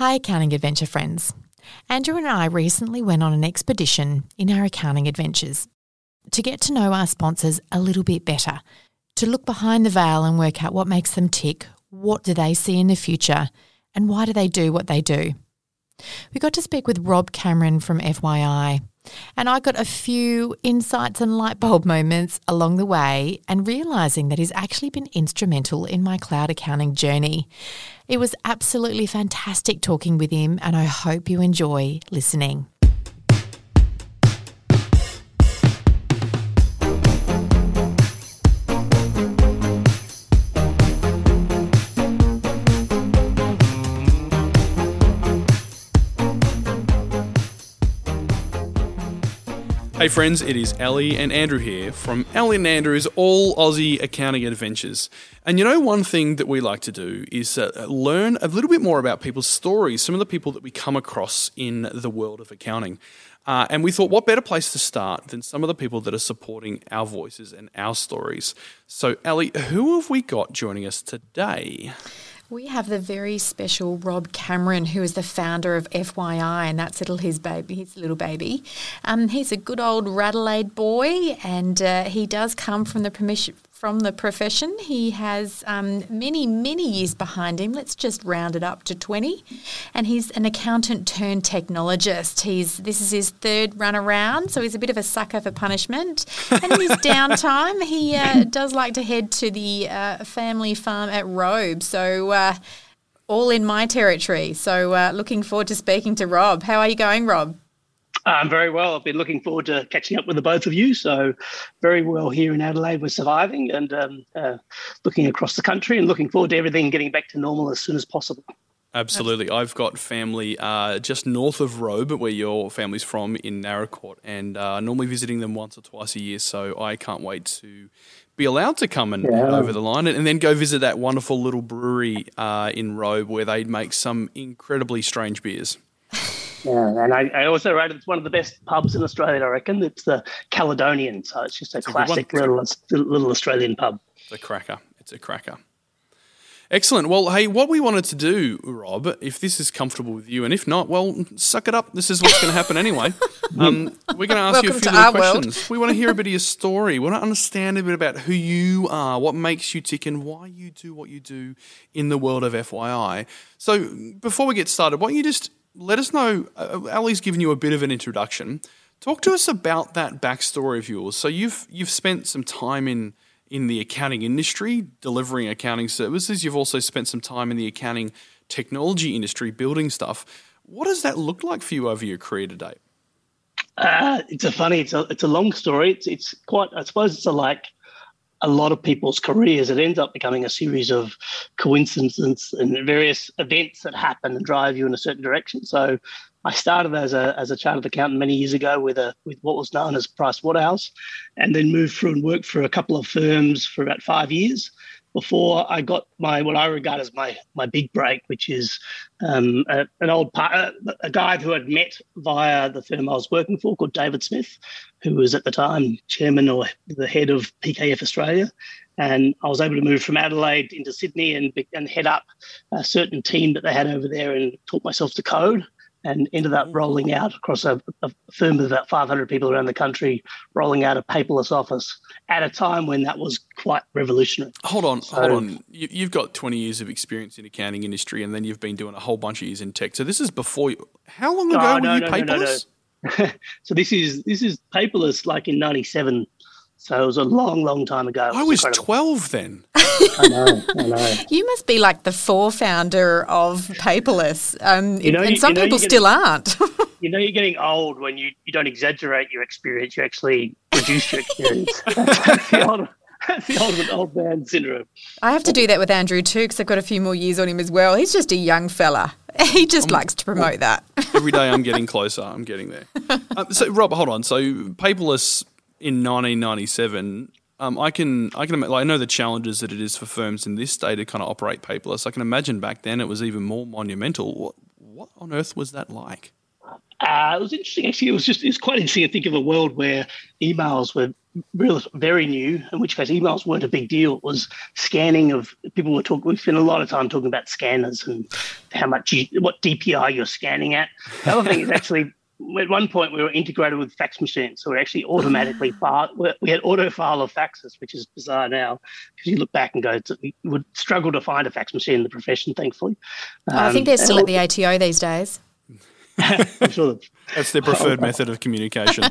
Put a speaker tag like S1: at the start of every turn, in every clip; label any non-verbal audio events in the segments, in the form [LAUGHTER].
S1: Hi, Accounting Adventure friends. Andrew and I recently went on an expedition in our accounting adventures to get to know our sponsors a little bit better, to look behind the veil and work out what makes them tick, what do they see in the future, and why do they do what they do. We got to speak with Rob Cameron from FYI, and I got a few insights and light bulb moments along the way and realizing that he's actually been instrumental in my cloud accounting journey. It was absolutely fantastic talking with him, and I hope you enjoy listening.
S2: Hey friends, it is Ellie and Andrew here from Ellie and Andrew's All Aussie Accounting Adventures. And you know, one thing that we like to do is uh, learn a little bit more about people's stories, some of the people that we come across in the world of accounting. Uh, and we thought, what better place to start than some of the people that are supporting our voices and our stories? So, Ellie, who have we got joining us today?
S1: We have the very special Rob Cameron, who is the founder of FYI, and that's little his baby, his little baby. Um, he's a good old Radelaide boy, and uh, he does come from the permission from the profession. He has um, many, many years behind him. Let's just round it up to 20. And he's an accountant turned technologist. He's This is his third run around, so he's a bit of a sucker for punishment. And in his [LAUGHS] downtime, he uh, does like to head to the uh, family farm at Robe. So, uh, all in my territory. So, uh, looking forward to speaking to Rob. How are you going, Rob?
S3: I'm very well. I've been looking forward to catching up with the both of you. So, very well here in Adelaide. We're surviving and um, uh, looking across the country and looking forward to everything getting back to normal as soon as possible.
S2: Absolutely. I've got family uh, just north of Robe, where your family's from, in Naracoorte, and uh, normally visiting them once or twice a year. So I can't wait to be allowed to come and yeah. over the line and, and, then go visit that wonderful little brewery uh, in Robe where they make some incredibly strange beers. [LAUGHS]
S3: Yeah, and I, I, also rate it's one of the best pubs in Australia. I reckon it's the Caledonian, so it's just a it's classic a little little Australian pub.
S2: It's a cracker. It's a cracker. Excellent. Well, hey, what we wanted to do, Rob, if this is comfortable with you, and if not, well, suck it up. This is what's going to happen anyway. [LAUGHS] Um, we're going to ask you a few little questions. World. We want to hear a bit of your story. We want to understand a bit about who you are, what makes you tick, and why you do what you do in the world of FYI. So, before we get started, why don't you just let us know. Uh, Ali's given you a bit of an introduction. Talk to us about that backstory of yours. So you've you've spent some time in in the accounting industry delivering accounting services. You've also spent some time in the accounting technology industry building stuff. What does that look like for you over your career to date?
S3: Uh, it's a funny, it's a it's a long story. It's it's quite. I suppose it's a like a lot of people's careers. It ends up becoming a series of coincidences and various events that happen and drive you in a certain direction. So I started as a as a chartered accountant many years ago with a with what was known as Price Waterhouse, and then moved through and worked for a couple of firms for about five years before I got my what I regard as my my big break, which is um, a, an old part, a guy who I'd met via the firm I was working for called David Smith, who was at the time chairman or the head of PKF Australia, and I was able to move from Adelaide into Sydney and and head up a certain team that they had over there and taught myself to code and ended up mm-hmm. rolling out across a, a, firm of about 500 people around the country, rolling out a paperless office at a time when that was quite revolutionary.
S2: Hold on, so, hold on. You, have got 20 years of experience in accounting industry, and then you've been doing a whole bunch of years in tech. So this is before you. How long ago oh, no, were you no, paperless?
S3: No, [LAUGHS] so this is this is paperless, like in '97. So it was a long, long time ago.
S2: I was incredible. 12 then. [LAUGHS]
S3: I know, I know.
S1: You must be like the founder of paperless. Um, you know, and some you know, people still aren't. [LAUGHS]
S3: you know, you're getting old when you, you don't exaggerate your experience, you actually reduce your experience. [LAUGHS] that's the old, that's the old, old man syndrome.
S1: I have to do that with Andrew too because I've got a few more years on him as well. He's just a young fella. He just likes to promote that.
S2: Every day I'm getting closer. I'm getting there. Um, so, Rob, hold on. So, paperless in 1997, um, I can I can like, I know the challenges that it is for firms in this day to kind of operate paperless. I can imagine back then it was even more monumental. What, what on earth was that like?
S3: Uh, it was interesting. Actually, it was just it's quite interesting to think of a world where emails were real very new, in which case emails weren't a big deal. It was scanning of people were talking. We spent a lot of time talking about scanners and how much you, what DPI you're scanning at. The other thing is actually at one point we were integrated with fax machines, so we actually automatically [LAUGHS] file. We had auto file of faxes, which is bizarre now because you look back and go, we would struggle to find a fax machine in the profession. Thankfully,
S1: um, I think they're still at the ATO these days. [LAUGHS]
S2: I'm sure that, [LAUGHS] that's their preferred method of communication.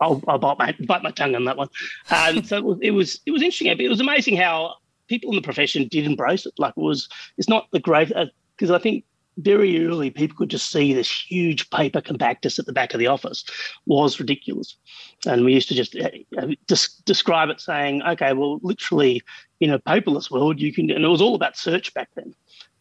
S3: I'll, I'll bite, my, bite my tongue on that one. Um, so it was, it was it was interesting. It was amazing how people in the profession did embrace it. Like it was, it's not the great because uh, I think very early people could just see this huge paper compactus at the back of the office was ridiculous and we used to just uh, just describe it saying okay well literally in a paperless world you can and it was all about search back then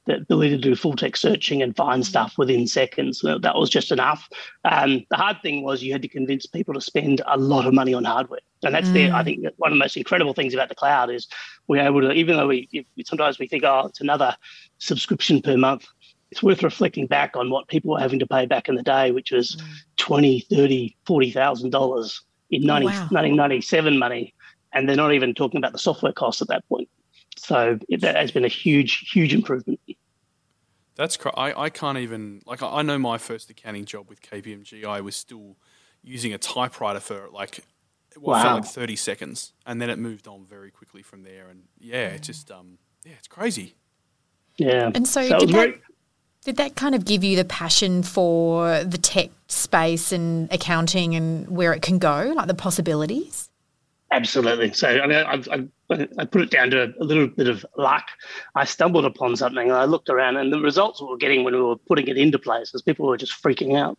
S3: the ability to do full text searching and find mm-hmm. stuff within seconds. That was just enough. Um, the hard thing was you had to convince people to spend a lot of money on hardware. And that's mm. the, I think, one of the most incredible things about the cloud is we're able to, even though we sometimes we think, oh, it's another subscription per month, it's worth reflecting back on what people were having to pay back in the day, which was mm. 20, 30, $40,000 in 90, wow. 1997 money. And they're not even talking about the software costs at that point. So it, that has been a huge, huge improvement.
S2: That's cr- I, I can't even like I know my first accounting job with KPMG I was still using a typewriter for like what wow. felt like 30 seconds and then it moved on very quickly from there and yeah it's just um yeah it's crazy
S3: yeah
S1: and so, so did, that, very... did that kind of give you the passion for the tech space and accounting and where it can go like the possibilities
S3: absolutely so i mean I've, I've I put it down to a, little bit of luck. I stumbled upon something and I looked around, and the results we were getting when we were putting it into place was people were just freaking out.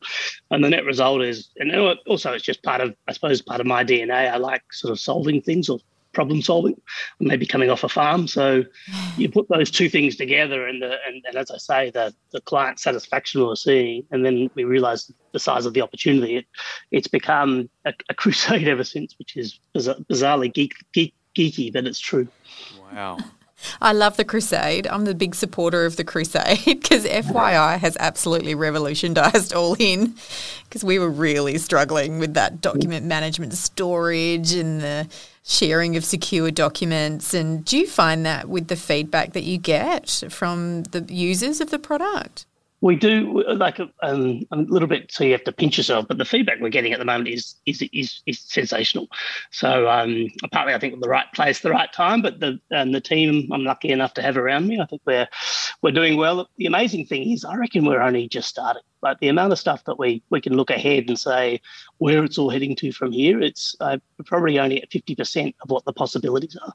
S3: And the net result is, and also it's just part of, I suppose, part of my DNA. I like sort of solving things or problem solving, maybe coming off a farm. So [SIGHS] you put those two things together, and, the, and, and as I say, the, the client satisfaction we're seeing, and then we realised the size of the opportunity. It, it's become a, a [LAUGHS] crusade ever since, which is bizarrely geek, geek geeky, but it's true.
S2: Wow. [LAUGHS]
S1: I love the Crusade. I'm the big supporter of the Crusade [LAUGHS] because FYI has absolutely revolutionized all in because we were really struggling with that document management storage and the sharing of secure documents. And do you find that with the feedback that you get from the users of the product?
S3: we do like um, a little bit so you have to pinch yourself but the feedback we're getting at the moment is is is, is sensational so um, partly i think the right place the right time but the and the team i'm lucky enough to have around me i think we're we're doing well the amazing thing is i reckon we're only just starting like the amount of stuff that we we can look ahead and say where it's all heading to from here it's uh, probably only at 50% of what the possibilities are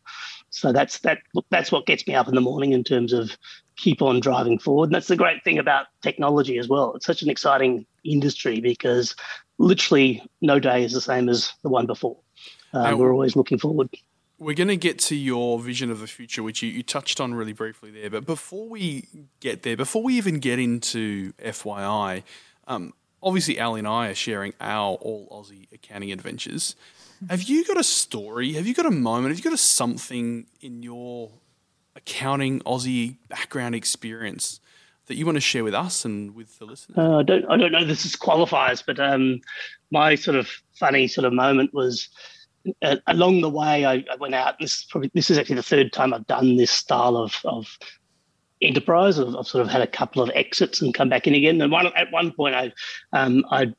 S3: so that's that that's what gets me up in the morning in terms of keep on driving forward. And that's the great thing about technology as well. It's such an exciting industry because literally no day is the same as the one before. Uh, we're always looking forward.
S2: We're going to get to your vision of the future, which you, you touched on really briefly there. But before we get there, before we even get into FYI, um, obviously Ali and I are sharing our all Aussie accounting adventures. Have you got a story? Have you got a moment? Have you got a something in your accounting Aussie background experience that you want to share with us and with the listeners?
S3: Uh, I don't I don't know this is qualifiers, but um, my sort of funny sort of moment was uh, along the way I, I, went out. This is probably this is actually the third time I've done this style of of enterprise. I've, I've, sort of had a couple of exits and come back in again. And one at one point I um, I'd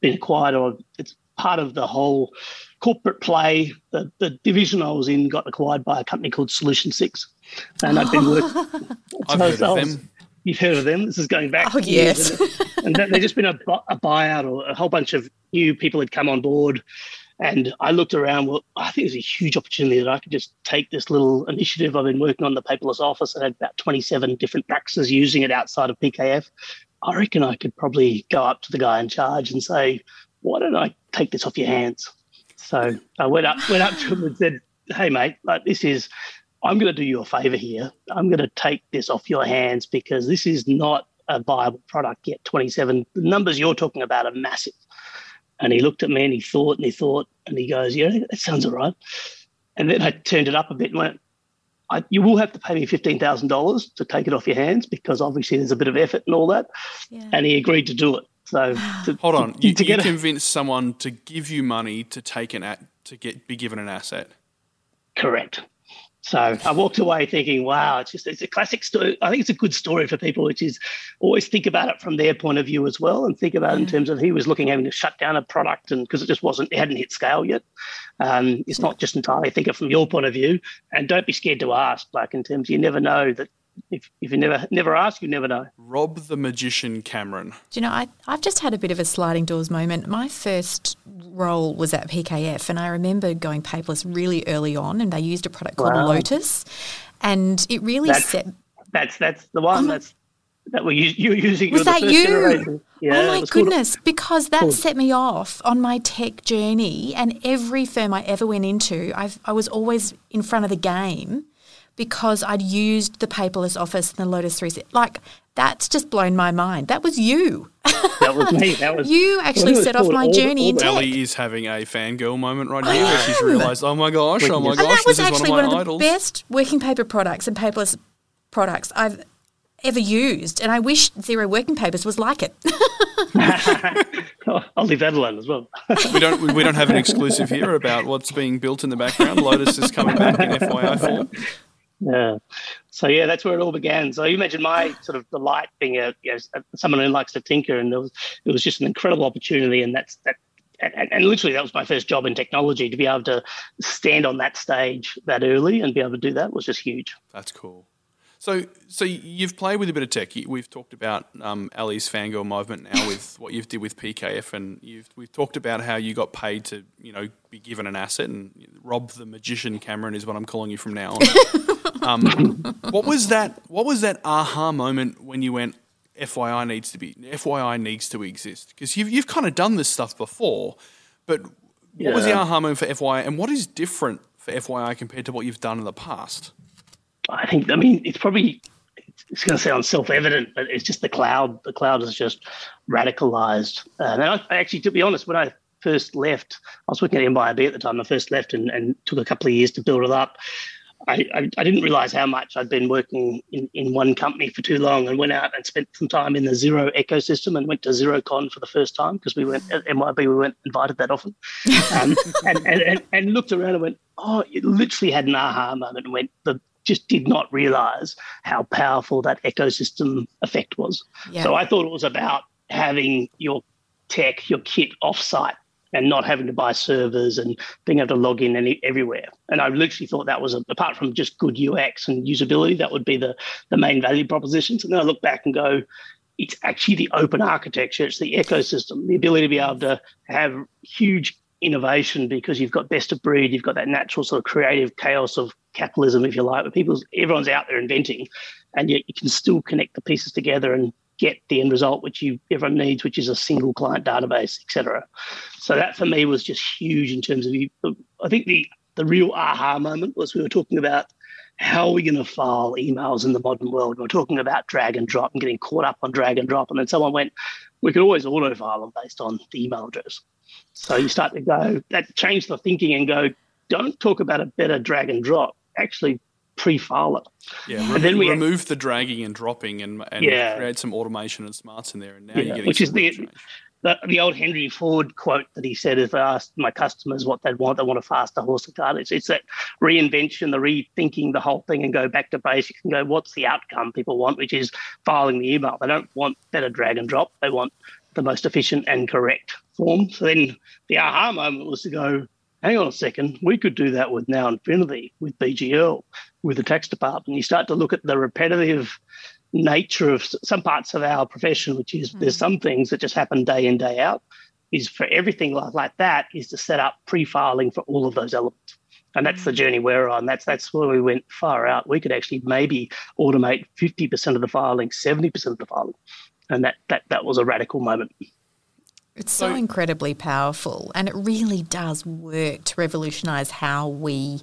S3: been acquired or it's part of the whole corporate play. The, the division I was in got acquired by a company called Solution Six and I've been working. [LAUGHS]
S2: I've heard of them.
S3: You've heard of them. This is going back.
S1: Oh yes.
S3: and they've just been a, a buyout, or a whole bunch of new people had come on board. And I looked around. Well, I think there's a huge opportunity that I could just take this little initiative. I've been working on the paperless office and had about 27 different practices using it outside of PKF. I reckon I could probably go up to the guy in charge and say, "Why don't I take this off your hands?" So I went up, went up to him and said, "Hey, mate, like this is I'm going to do you a favor here. I'm going to take this off your hands because this is not a viable product yet. 27, the numbers you're talking about are massive. And he looked at me and he thought and he thought and he goes, Yeah, that sounds all right. And then I turned it up a bit and went, you will have to pay me $15,000 to take it off your hands because obviously there's a bit of effort and all that. Yeah. And he agreed to do it. So, to, [SIGHS]
S2: hold on, to, you, to you convinced someone to give you money to take an at to get be given an asset.
S3: Correct. So I walked away thinking, wow, it's just it's a classic story. I think it's a good story for people, which is always think about it from their point of view as well, and think about it in terms of he was looking having to shut down a product and because it just wasn't it hadn't hit scale yet. Um, it's not just entirely think it from your point of view, and don't be scared to ask. Like in terms, you never know that if, if you never never ask, you never know.
S2: Rob the magician Cameron.
S1: Do you know, I, I've just had a bit of a sliding doors moment. My first role was at PKF, and I remember going paperless really early on, and they used a product called
S3: Wow.
S1: Lotus, and it really
S3: That's-
S1: set.
S3: That's that's the one.
S1: Oh my-
S3: that's that were you you were using.
S1: Was
S3: you were the
S1: that you?
S3: Yeah,
S1: oh my
S3: was called-
S1: goodness! Because that
S3: Cool.
S1: set me off on my tech journey, and every firm I ever went into, I've, I was always in front of the game because I'd used the paperless office and the Lotus 3. Like that's just blown my mind. That was you.
S3: that was me. That [LAUGHS] was
S1: You actually
S3: was
S1: set off my
S3: All-
S1: journey in
S3: All-
S1: tech.
S2: Ellie is having a fangirl moment right here where she's realised, oh my gosh, oh my
S3: And
S1: And
S2: gosh,
S1: that was
S2: this
S1: actually
S2: one
S1: one
S2: of
S1: of, the
S2: idols.
S1: best working paper products and paperless products I've ever used. And I wish Xero Working Papers was like it. [LAUGHS]
S3: I'll leave that alone as well.
S2: We don't we don't have an exclusive here about what's being built in the background. Lotus is coming back in FYI form. [LAUGHS]
S3: Yeah. So yeah, that's where it all began. So you imagine my [SIGHS] sort of delight being a you know, someone who likes to tinker, and it was it was just an incredible opportunity, and that's that. And, and literally, that was my first job in technology. To be able to stand on that stage that early and be able to do that was just huge.
S2: That's cool. So, so you've played with a bit of tech. We've talked about um, Ali's fangirl movement now [LAUGHS] with what you've did with PKF, and you've we've talked about how you got paid to, you know, be given an asset. And Rob the magician Cameron is what I'm calling you from now on. [LAUGHS] um, what was that? What was that aha moment when you went? FYI needs to be FYI needs to exist because you've you've kind of done this stuff before, but what was the aha moment for FYI, and what is different for FYI compared to what you've done in the past?
S3: I think, I mean, it's probably, it's going to sound self evident, but it's just the cloud. The cloud is just radicalized. Uh, and I, actually, to be honest, when I first left, I was working at MYOB at the time. I first left and, and took a couple of years to build it up. I, I, I didn't realize how much I'd been working in, in one company for too long and went out and spent some time in the Xero ecosystem and went to Xerocon for the first time because we went at MYOB, we weren't invited that often. Um, [LAUGHS] and, and, and, and looked around and went, oh, it literally had an aha moment and went, the, just did not realize how powerful that ecosystem effect was.
S1: Yeah.
S3: So I thought it was about having your tech, your kit offsite and not having to buy servers and being able to log in any, everywhere. And I literally thought that was, a, apart from just good UX and usability, that would be the, the main value propositions. And then I look back and go, it's actually the open architecture, it's the ecosystem, the ability to be able to have huge innovation because you've got best of breed, you've got that natural sort of creative chaos of capitalism, if you like, where people's everyone's out there inventing, and yet you can still connect the pieces together and get the end result which you everyone needs, which is a single client database, etc. So that for me was just huge in terms of you. I think the the real aha moment was we were talking about how are we going to file emails in the modern world? We we're talking about drag and drop and getting caught up on drag and drop, and then someone went, we could always auto file them based on the email address. So you start to go that changed the thinking and go, don't talk about a better drag and drop. Actually, pre-file it.
S2: Yeah,
S3: And
S2: re-
S3: then we-
S2: remove the dragging and dropping and, and
S3: Yeah.
S2: create some automation and smarts in there. And now
S3: Yeah,
S2: you're getting
S3: which is the-
S2: change.
S3: the, the old Henry Ford quote that he said, if I asked my customers what they'd want, they want a faster horse and cart. It's, it's that reinvention, the rethinking the whole thing and go back to basics and go, what's the outcome people want, which is filing the email. They don't want better drag and drop. They want the most efficient and correct form. So then the aha moment was to go, hang on a second, we could do that with Now Infinity, with BGL, with the tax department. You start to look at the repetitive nature of some parts of our profession, which is there's hmm. some things that just happen day in, day out, is for everything like, like that, is to set up pre-filing for all of those elements. And that's the hmm. journey we're on. That's that's where we went far out. We could actually maybe automate 50% of the filing, 70% of the filing. And that that that was a radical moment.
S1: It's so
S2: So-
S1: incredibly powerful, and it really does work to revolutionise how we,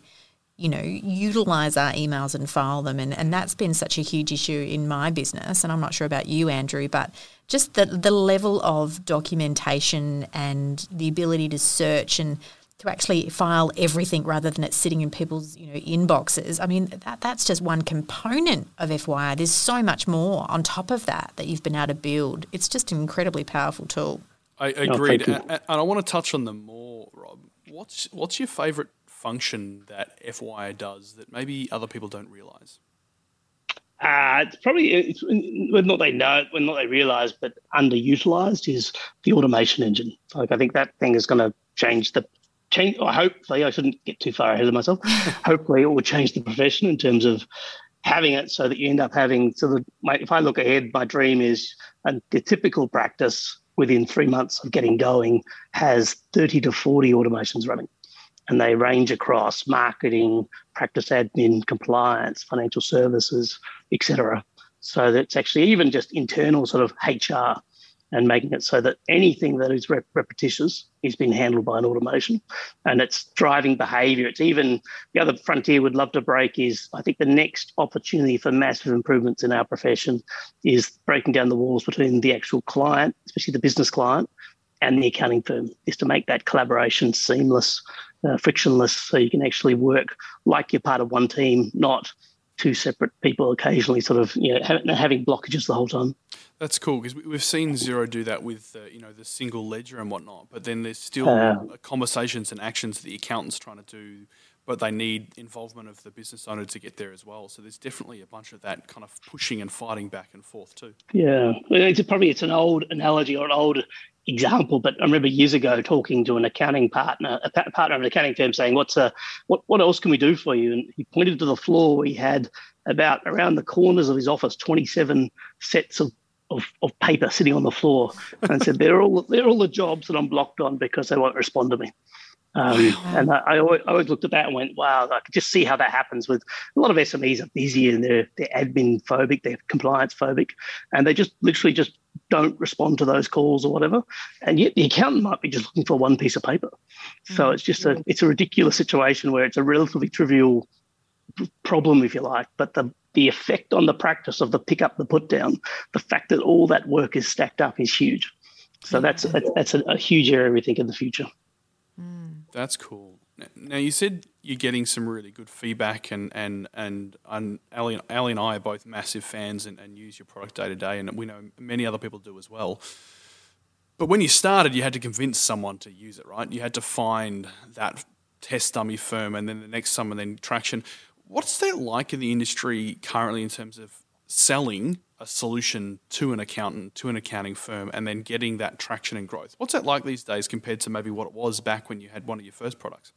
S1: you know, utilise our emails and file them. And, and that's been such a huge issue in my business. And I'm not sure about you, Andrew, but just the, the level of documentation and the ability to search and to actually file everything rather than it sitting in people's you know inboxes. I mean that that's just one component of FYI. There's so much more on top of that that you've been able to build. It's just an incredibly powerful tool.
S2: I agreed,
S3: thank you.
S2: and, and I want to touch on them more, Rob. What's what's your favourite function that FYI does that maybe other people don't realise?
S3: Uh, it's probably it's, when not they know, when not they realise, but underutilized is the automation engine. Like I think that thing is going to change the change. Or hopefully, I shouldn't get too far ahead of myself. [LAUGHS] hopefully, it will change the profession in terms of having it so that you end up having. So that my, if I look ahead, my dream is and the typical practice within three months of getting going has 30 to 40 automations running and they range across marketing, practice admin, compliance, financial services, etc. So that's actually even just internal sort of HR and making it so that anything that is rep- repetitious is being handled by an automation and it's driving behavior. It's even the other frontier we'd love to break is I think the next opportunity for massive improvements in our profession is breaking down the walls between the actual client, especially the business client, and the accounting firm, is to make that collaboration seamless uh, frictionless so you can actually work like you're part of one team, not two separate people occasionally sort of you know having blockages the whole time.
S2: That's cool because we've seen Xero do that with uh, you know the single ledger and whatnot, but then there's still uh, conversations and actions that the accountant's trying to do, but they need involvement of the business owner to get there as well. So there's definitely a bunch of that kind of pushing and fighting back and forth too.
S3: Yeah, it's probably it's an old analogy or an old example, but I remember years ago talking to an accounting partner, a partner of an accounting firm, saying, "What's a what? What else can we do for you?" And he pointed to the floor. He had about around the corners of his office, twenty-seven sets of of, of paper sitting on the floor, and said, "They're all they're all the jobs that I'm blocked on because they won't respond to me." Um, and I, I, always, I, always, looked at that and went, wow, I could just see how that happens with a lot of SMEs are busy and they're, they're admin phobic, they're compliance phobic, and they just literally just don't respond to those calls or whatever. And yet the accountant might be just looking for one piece of paper. So mm-hmm. it's just a, it's a ridiculous situation where it's a relatively trivial problem, if you like, but the, the effect on the practice of the pick up, the put down, the fact that all that work is stacked up is huge. So that's, that's a, a huge area we think in the future.
S2: That's cool. Now you said you're getting some really good feedback, and and and, and Ali, Ali and I are both massive fans and, and use your product day to day, and we know many other people do as well. But when you started, you had to convince someone to use it, right? You had to find that test dummy firm, and then the next summer, then traction. What's that like in the industry currently in terms of selling a solution to an accountant, to an accounting firm, and then getting that traction and growth. What's that like these days compared to maybe what it was back when you had one of your first products?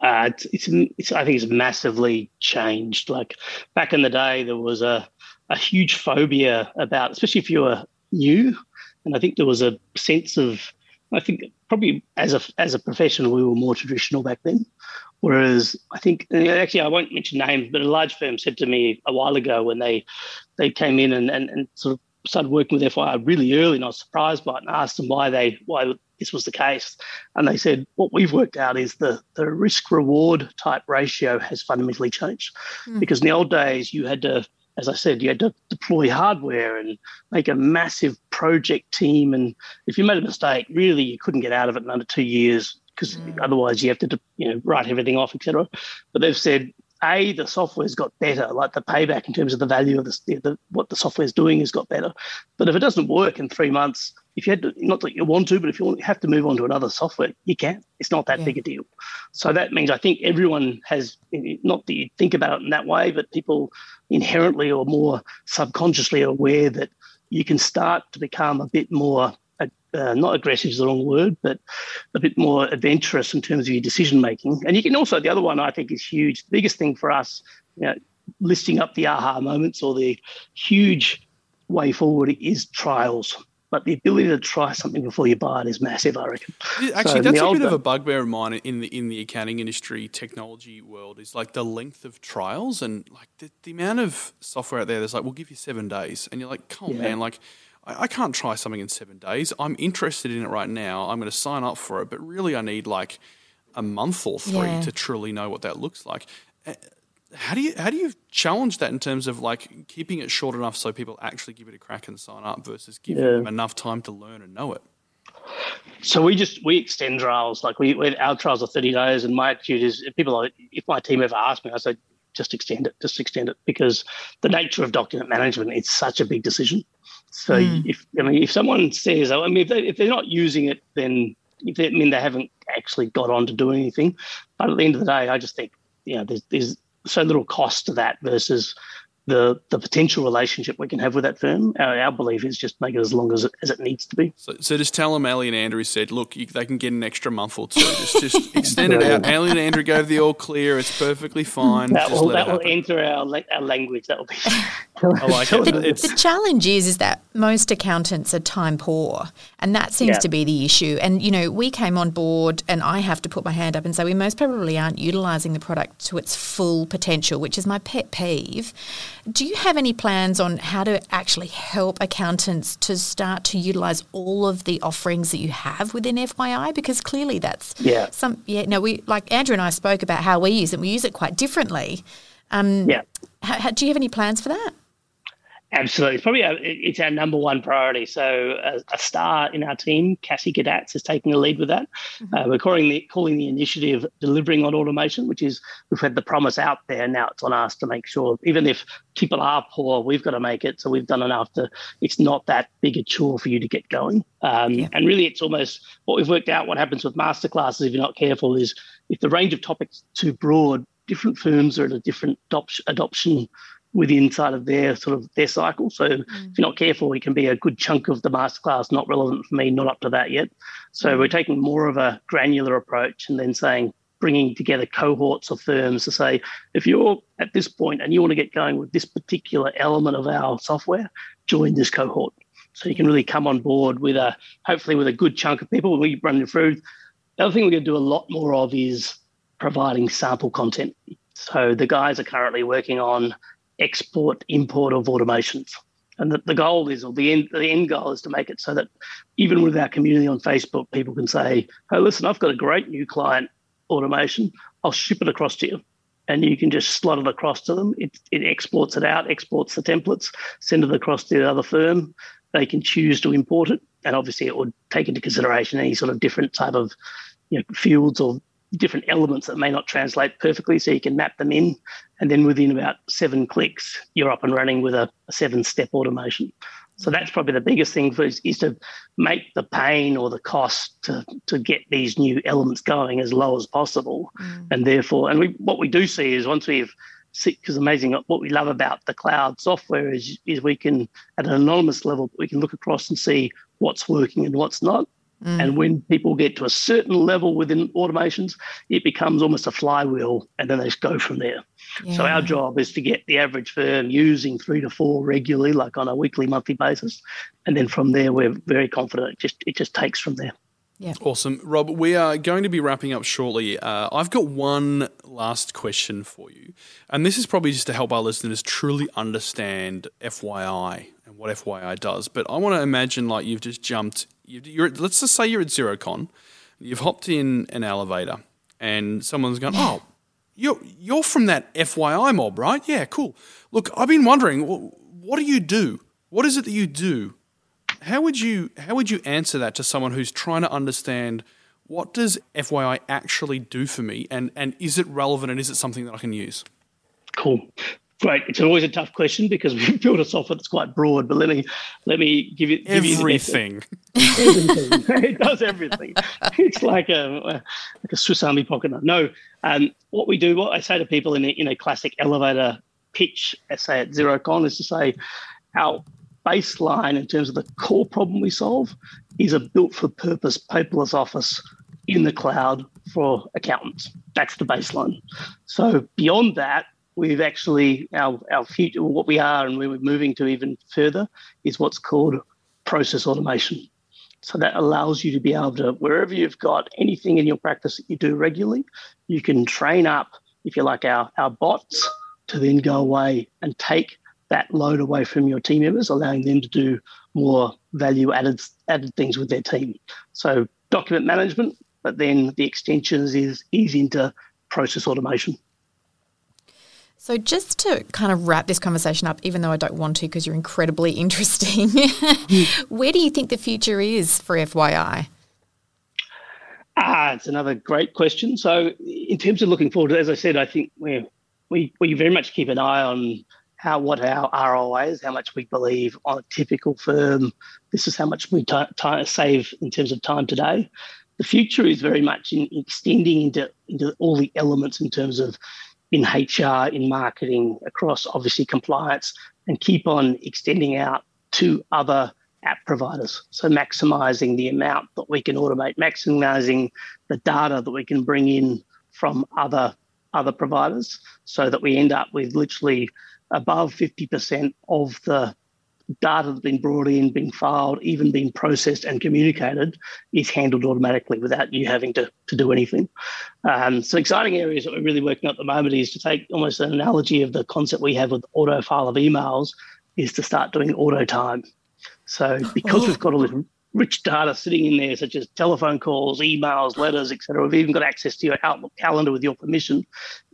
S3: Uh, it's, it's, I think it's massively changed. Like back in the day, there was a, a huge phobia about, especially if you were new. And I think there was a sense of, I think probably as a, as a profession, we were more traditional back then. Whereas I think actually I won't mention names, but a large firm said to me a while ago when they they came in and, and, and sort of started working with FYI really early, and I was surprised by it and asked them why they why this was the case. And they said what we've worked out is the the risk reward type ratio has fundamentally changed. Mm. Because in the old days you had to as I said, you had to deploy hardware and make a massive project team. And if you made a mistake, really you couldn't get out of it in under two years because mm. otherwise you have to you know write everything off, etc. But they've said a the software's got better, like the payback in terms of the value of the, the what the software's doing has got better. But if it doesn't work in three months, if you had to, not that you want to, but if you have to move on to another software, you can. It's not that yeah. big a deal. So that means I think everyone has not that you think about it in that way, but people inherently or more subconsciously aware that you can start to become a bit more uh, not aggressive is the wrong word, but a bit more adventurous in terms of your decision making. And you can also, the other one I think is huge. The biggest thing for us, you know, listing up the aha moments or the huge way forward is trials. But the ability to try something before you buy it is massive, I reckon.
S2: Actually, so that's a bit of a bugbear of mine in the in the accounting industry, technology world, is like the length of trials and like the, the amount of software out there that's like, we'll give you seven days. And you're like, come on, yeah. man, like I, I can't try something in seven days. I'm interested in it right now. I'm going to sign up for it, but really I need like a month or three yeah. to truly know what that looks like. How do you how do you challenge that in terms of like keeping it short enough so people actually give it a crack and sign up versus giving yeah. them enough time to learn and know it?
S3: So we just we extend trials like we, we our trials are thirty days, and my attitude is if people are, if my team ever asked me, I say just extend it, just extend it because the nature of document management it's such a big decision. So mm. if I mean if someone says I mean if, they, if they're not using it then if they, I mean they haven't actually got on to doing anything. But at the end of the day, I just think you know there's there's so little cost to that versus the the potential relationship we can have with that firm. Our, our belief is just make it as long as it, as it needs to be.
S2: So, so just tell them Ali and Andrew said, look, you, they can get an extra month or two. Just just [LAUGHS] extend it out. Ali and Andrew gave the all clear. It's perfectly fine.
S3: That
S2: just
S3: will
S2: let
S3: that
S2: it
S3: will enter our our language. That will be.
S2: I [LAUGHS] like it. It's,
S1: The challenge is is that most accountants are time poor, and that seems
S3: Yeah.
S1: to be the issue. And you know, we came on board, and I have to put my hand up and say we most probably aren't utilising the product to its full potential, which is my pet peeve. Do you have any plans on how to actually help accountants to start to utilise all of the offerings that you have within FYI? Because clearly that's
S3: Yeah.
S1: some yeah. No, we like Andrew and I spoke about how we use it. We use it quite differently. Um,
S3: yeah.
S1: how, how, do you have any plans for that?
S3: Absolutely, it's probably our, it's our number one priority. So a, a star in our team, Cassie Gadatz, is taking the lead with that. Uh, we're calling the calling the initiative "Delivering on Automation," which is we've had the promise out there. Now it's on us to make sure, even if people are poor, we've got to make it. So we've done enough to. It's not that big a chore for you to get going. Um,
S1: Yeah.
S3: And really, it's almost what we've worked out. What happens with masterclasses if you're not careful is if the range of topics too broad, different firms are at a different adoption, adoption within inside of their sort of their cycle. So if mm. you're not careful, it can be a good chunk of the masterclass not relevant for me, not up to that yet. So mm. we're taking more of a granular approach and then saying bringing together cohorts of firms to say if you're at this point and you want to get going with this particular element of our software, join this cohort. So you can really come on board with a hopefully with a good chunk of people. We run through. The other thing we're going to do a lot more of is providing sample content. So the guys are currently working on export import of automations. And the, the goal is, or the end, the end goal is to make it so that even with our community on Facebook, people can say, "Hey, listen, I've got a great new client automation. I'll ship it across to you, and you can just slot it across to them. It, it exports it out, exports the templates, send it across to the other firm. They can choose to import it, and obviously, it would take into consideration any sort of different type of you know, fields or different elements that may not translate perfectly, so you can map them in, and then within about seven clicks, you're up and running with a, a seven-step automation. So that's probably the biggest thing for is, is to make the pain or the cost to, to get these new elements going as low as possible, mm. and therefore, and we what we do see is once we've because amazing what we love about the cloud software is is we can at an anonymous level we can look across and see what's working and what's not and when people get to a certain level within automations, it becomes almost a flywheel, and then they just go from there. So our job is to get the average firm using three to four regularly, like on a weekly, monthly basis, and then from there we're very confident. It just it just takes from there. Yeah.
S2: Awesome. Rob, we are going to be wrapping up shortly. Uh, I've got one last question for you. And this is probably just to help our listeners truly understand FYI and what FYI does. But I want to imagine like you've just jumped, you- you're, let's just say you're at Xerocon, you've hopped in an elevator, and someone's gone, oh, you're, you're from that FYI mob, right? Yeah, cool. Look, I've been wondering, wh- what do you do? What is it that you do? How would you how would you answer that to someone who's trying to understand what does FYI actually do for me and and is it relevant and is it something that I can use?
S3: Cool. Great. It's always a tough question because we've [LAUGHS] built a software that's quite broad. But let me let me give you give you the
S2: Everything. [LAUGHS]
S3: everything. it does everything. [LAUGHS] It's like a like a Swiss Army pocket knife. No, um, what we do, what I say to people in a, in a classic elevator pitch, I say at Xerocon, is to say our baseline in terms of the core problem we solve is a built for purpose paperless office in the cloud for accountants. That's the baseline. So beyond that, we've actually our our future what we are and where we're moving to even further is what's called process automation. So that allows you to be able to, wherever you've got anything in your practice that you do regularly, you can train up, if you like, our, our bots to then go away and take that load away from your team members, allowing them to do more value added added things with their team. So document management, but then the extensions is is into process automation.
S1: So, just to kind of wrap this conversation up, even though I don't want to because you're incredibly [LAUGHS] interesting, [LAUGHS] where do you think the future is for FYI?
S3: Ah, it's another great question. So, in terms of looking forward, as I said, I think we we we very much keep an eye on how what our ROI is, how much we believe on a typical firm. This is how much we ti ti save in terms of time today. the future is very much in extending into, into all the elements in terms of in HR, in marketing, across obviously compliance, and keep on extending out to other app providers. So maximizing the amount that we can automate, maximizing the data that we can bring in from other other providers, so that we end up with literally above 50% of the data that's been brought in, being filed, even being processed and communicated is handled automatically without you having to, to do anything. Um, so exciting areas that we're really working on at the moment is to take almost an analogy of the concept we have with auto file of emails is to start doing auto time. So because oh. we've got all this rich data sitting in there, such as telephone calls, emails, letters, etc. We've even got access to your Outlook calendar with your permission,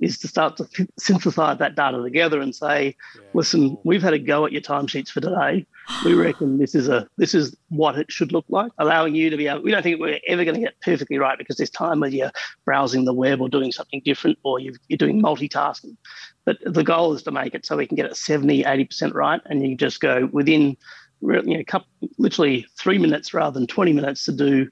S3: is to start to [LAUGHS] synthesize that data together and say, yeah. listen, we've had a go at your timesheets for today. We reckon this is a this is what it should look like, allowing you to be able. We don't think we're ever going to get perfectly right because there's time when you're browsing the web or doing something different or you are doing multitasking. But the goal is to make it so we can get it 70, 80% right, and you just go within you know, couple, literally three minutes rather than 20 minutes to do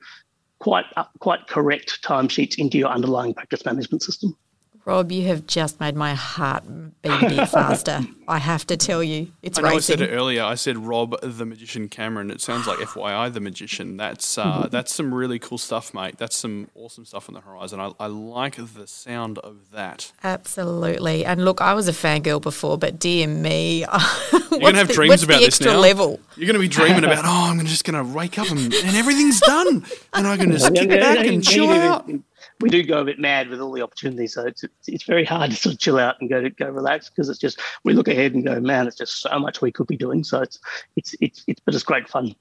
S3: quite uh, quite correct timesheets into your underlying practice management system.
S1: Rob, you have just made my heart beat a bit [LAUGHS] faster. I have to tell you, it's
S2: I know
S1: racing.
S2: I said it earlier. I said Rob the magician Cameron. It sounds like FYI the magician. That's uh, that's some really cool stuff, mate. That's some awesome stuff on the horizon. I, I like the sound of that.
S1: Absolutely. And look, I was a fangirl before, but dear me, [LAUGHS]
S2: you're gonna have
S1: the,
S2: dreams about
S1: this
S2: now.
S1: Level?
S2: You're gonna be dreaming about [LAUGHS] oh, I'm just gonna wake up and, and everything's done, and I'm can just kick back and chill out
S3: we do go a bit mad with all the opportunities. So it's it's very hard to sort of chill out and go to go relax because it's just we look ahead and go, man, it's just so much we could be doing. So it's it's it's it's but it's great fun.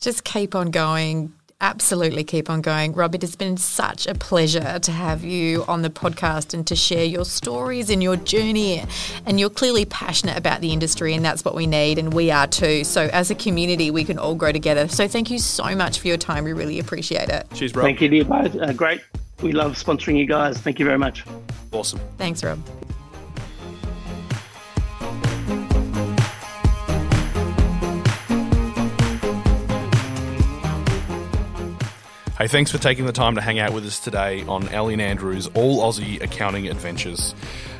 S1: Just keep on going. Absolutely keep on going. Rob, it has been such a pleasure to have you on the podcast and to share your stories and your journey. And you're clearly passionate about the industry, and that's what we need, and we are too. So, as a community, we can all grow together. So, thank you so much for your time. We really appreciate it.
S2: Cheers, Rob.
S3: Thank you, dear both. Uh, great we love sponsoring you guys. Thank you very much.
S2: Awesome.
S1: Thanks, Rob.
S2: Hey, thanks for taking the time to hang out with us today on Ellie and Andrew's All Aussie Accounting Adventures.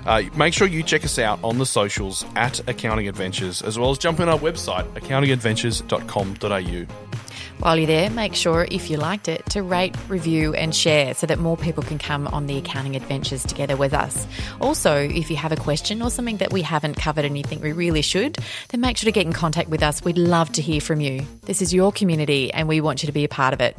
S2: Uh, make sure you check us out on the socials at Accounting Adventures, as well as jump on our website, accountingadventures.com.au.
S1: While you're there, make sure, if you liked it, to rate, review, and share so that more people can come on the accounting adventures together with us. Also, if you have a question or something that we haven't covered and you think we really should, then make sure to get in contact with us. We'd love to hear from you. This is your community and we want you to be a part of it.